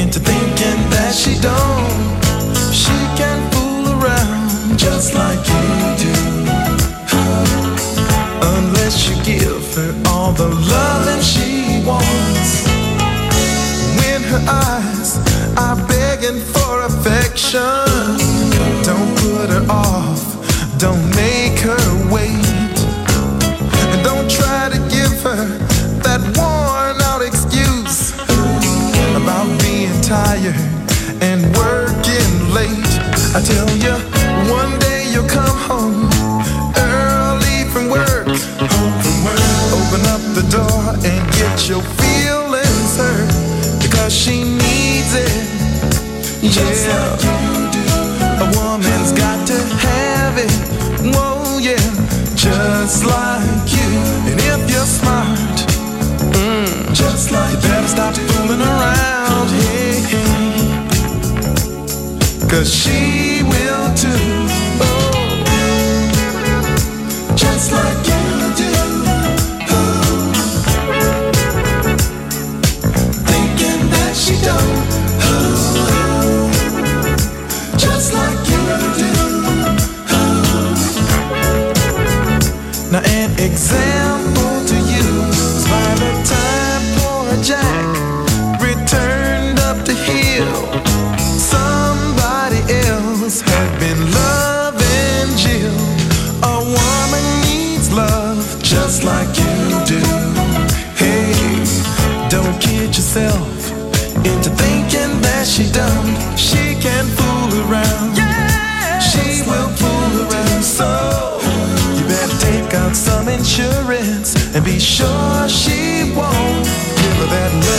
Into thinking that she don't. She can fool around just like you do. Unless you give her all the loving she wants. When her eyes are begging for affection, I tell you, one day you'll come home early from work. Home from work. Open up the door and get your feelings hurt because she needs it. Yeah, a woman's got to have it. Whoa, yeah, just like you. And if you're smart, mm, just like you better stop fooling around. Hey, hey. Cause she Now insurance and be sure she won't give her that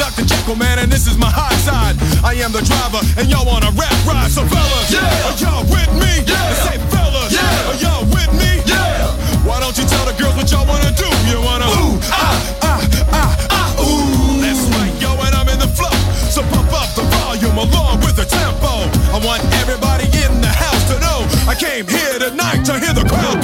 Dr. Jekyll man, and this is my Hyde side. I am the driver, and y'all want a rap ride, so fellas, yeah. are y'all with me? Yeah. Say fellas, yeah. are y'all with me? Yeah. Why don't you tell the girls what y'all wanna do? You wanna ooh ah ah ah ah ooh. That's right, yo, and I'm in the flow, so pump up the volume along with the tempo. I want everybody in the house to know I came here tonight to hear the crowd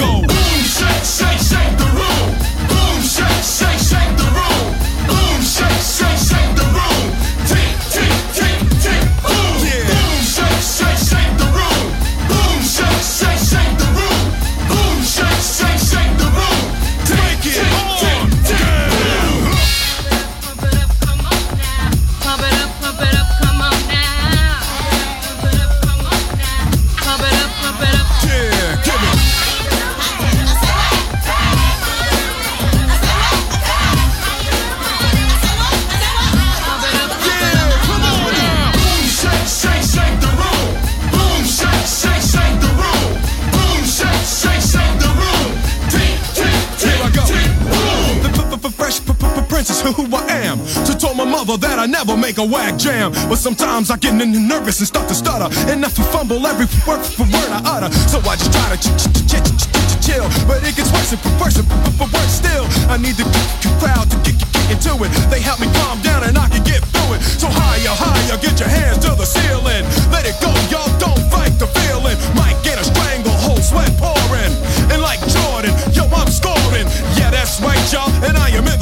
that I never make a whack jam. But sometimes I get nervous and start to stutter. And I fumble every word for word I utter. So I just try to ch- ch- ch- ch- ch- ch- chill. But it gets worse and worse and worse still. I need the crowd to get, get, get into it. They help me calm down and I can get through it. So higher, higher, get your hands to the ceiling. Let it go, y'all don't fight the feeling. Might get a stranglehold, sweat pouring. And like Jordan, yo, I'm scoring. Yeah, that's right, y'all, and I am in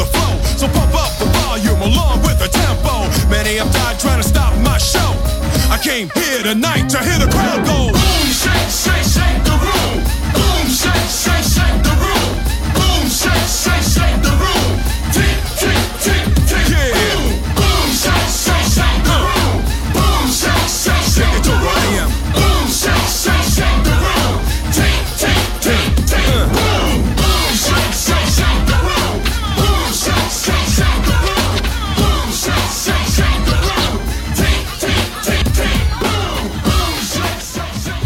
Many have died trying to stop my show. I came here tonight to hear the crowd go. Boom, shake, shake, shake the room. Boom, shake, shake, shake the room. Boom, shake, shake, shake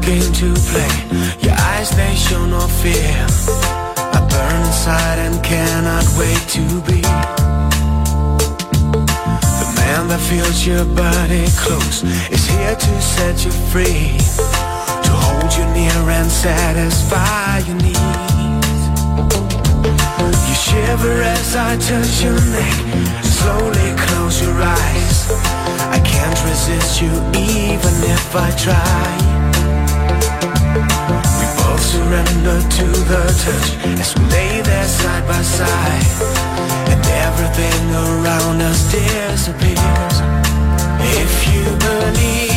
Game to play. Your eyes, they show no fear. I burn inside and cannot wait to be the man that feels your body close. Is here to set you free, to hold you near and satisfy your needs. You shiver as I touch your neck. Slowly close your eyes. I can't resist you even if I try. Surrender to the touch as we lay there side by side. And everything around us disappears. If you believe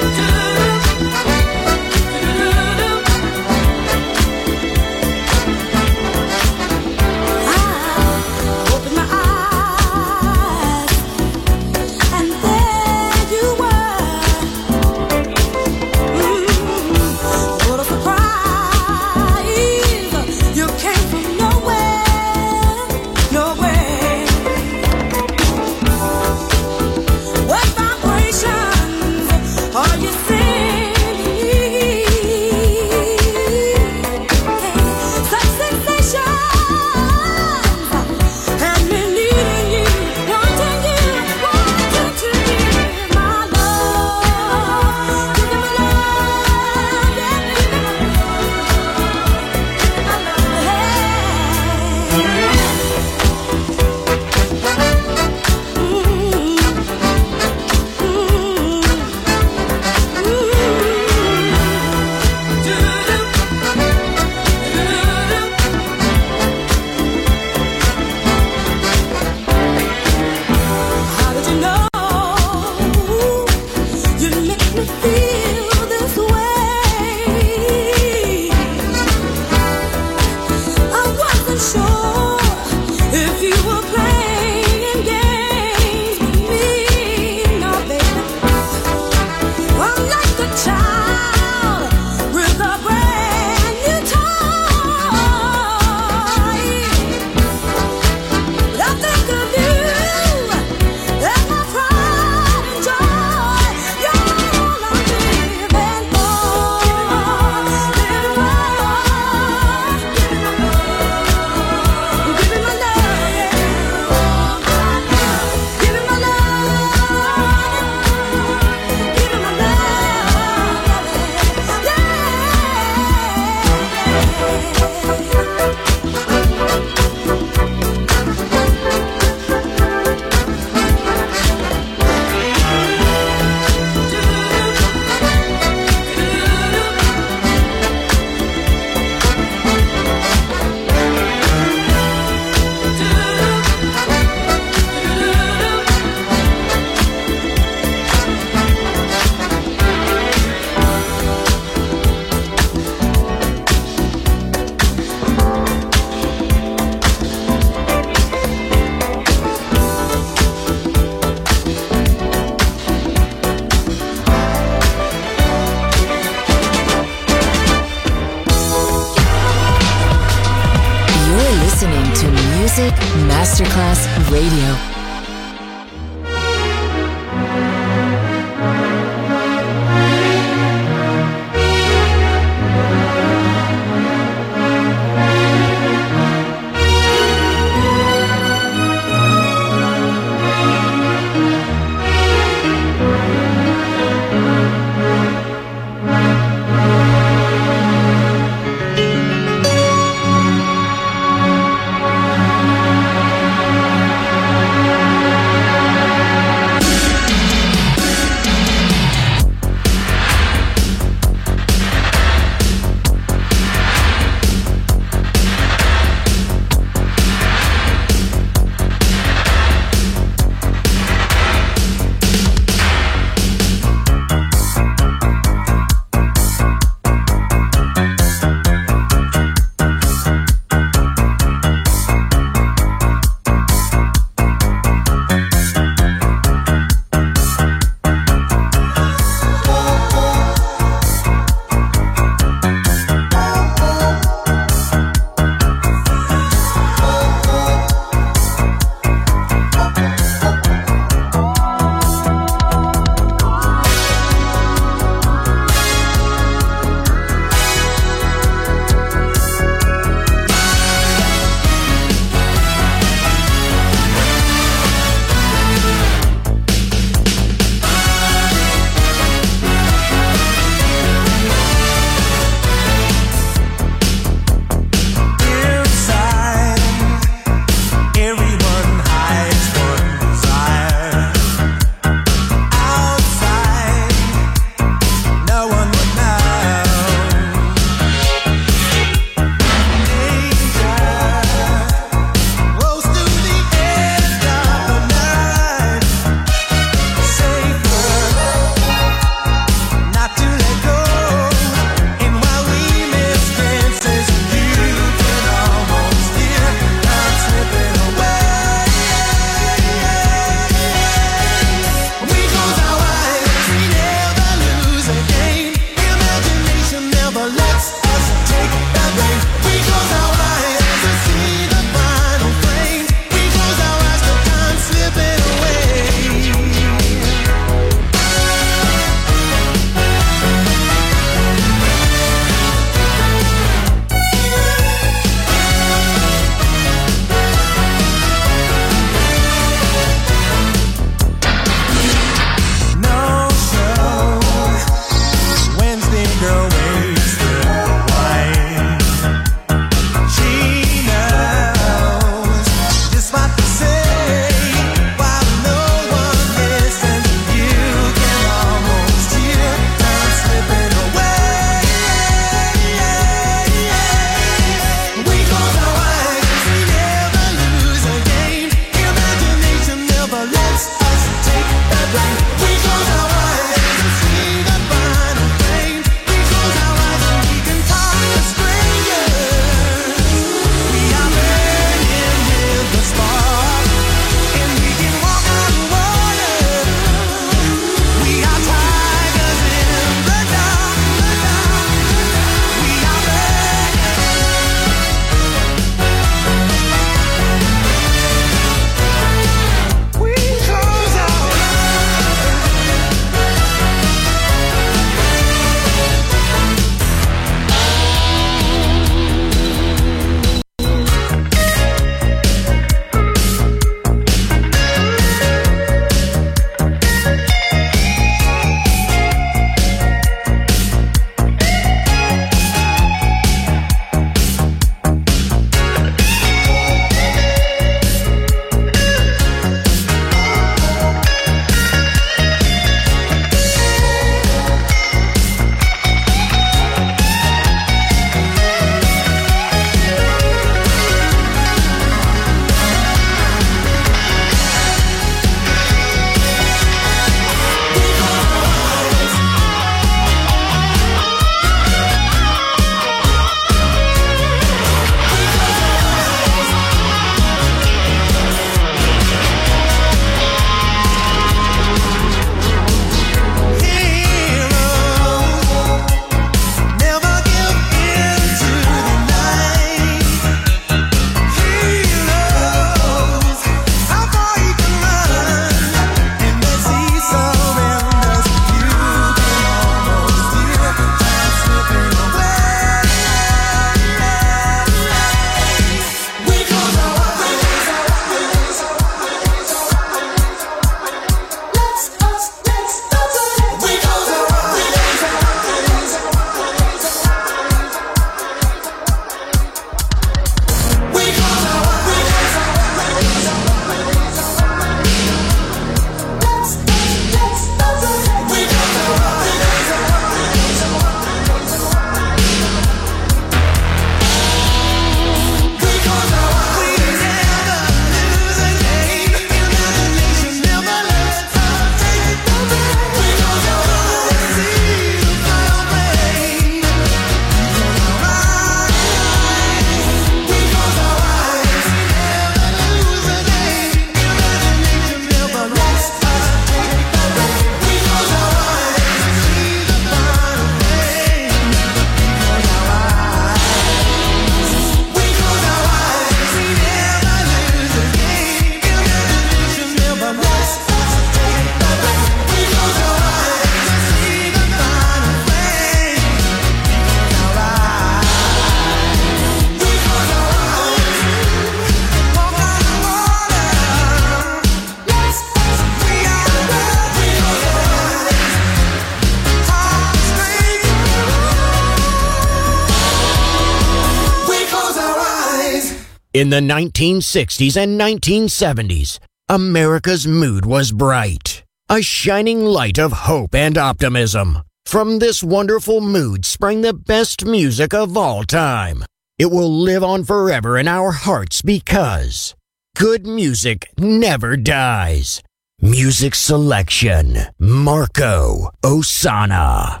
In the 1960s and 1970s, America's mood was bright, a shining light of hope and optimism. From this wonderful mood sprang the best music of all time. It will live on forever in our hearts because good music never dies. Music selection, Marco Ossanna.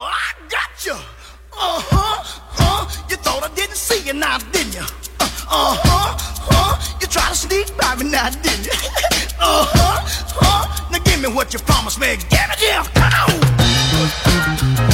I got you. Uh huh. Huh. You thought I didn't see you now, didn't you? Uh huh. Huh. You tried to sneak by me now, didn't you? uh huh. Huh. Now give me what you promised me. Give it here. Come on.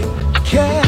Great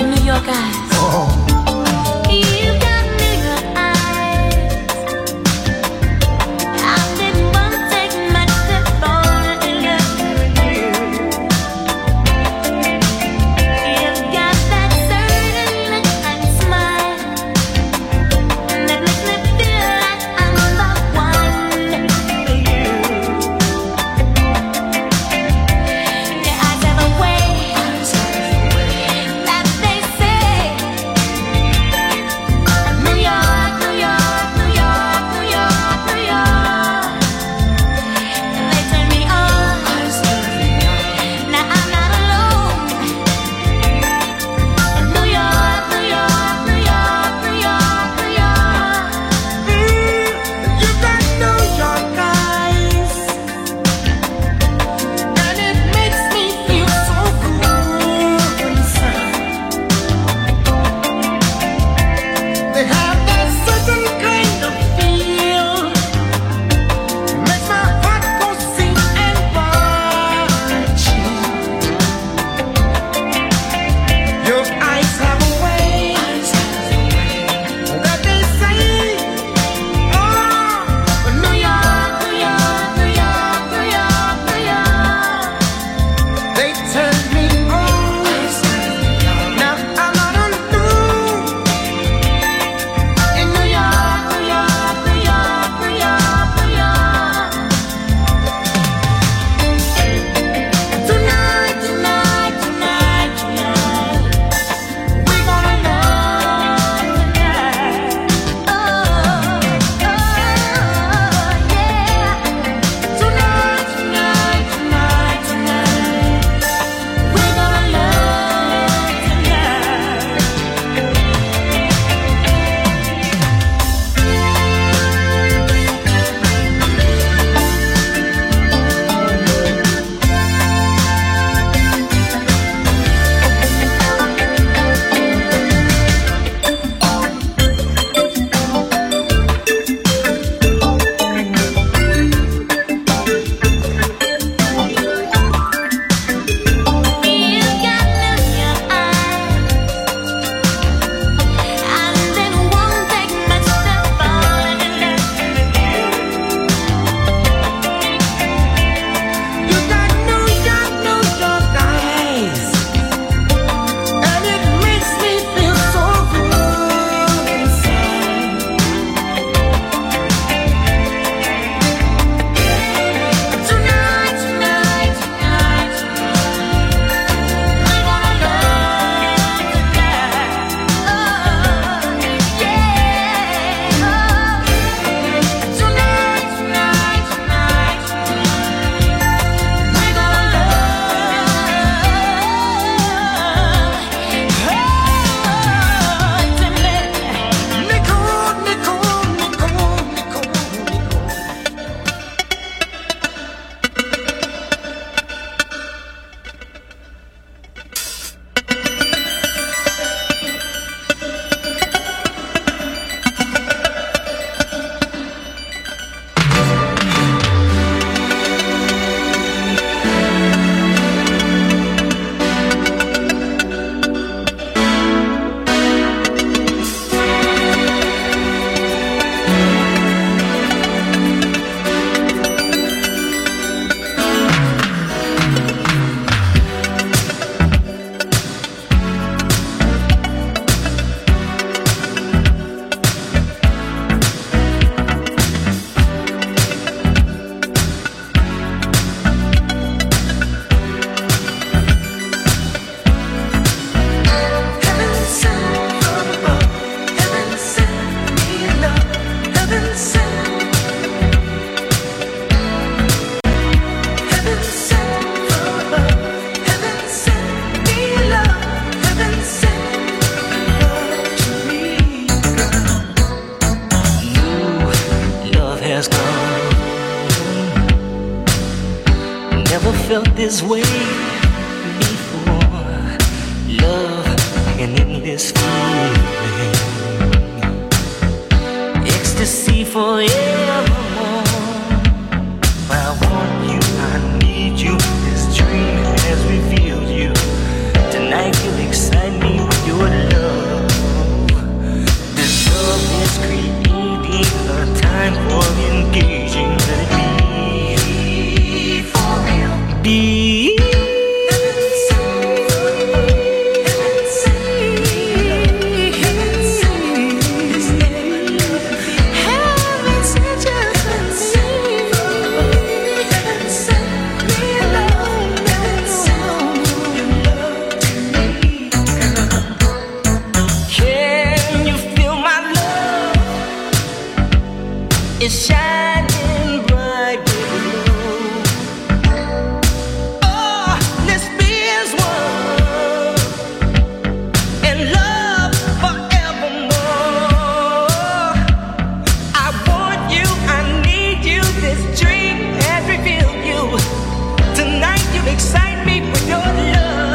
New York eyes. Excite me with your love.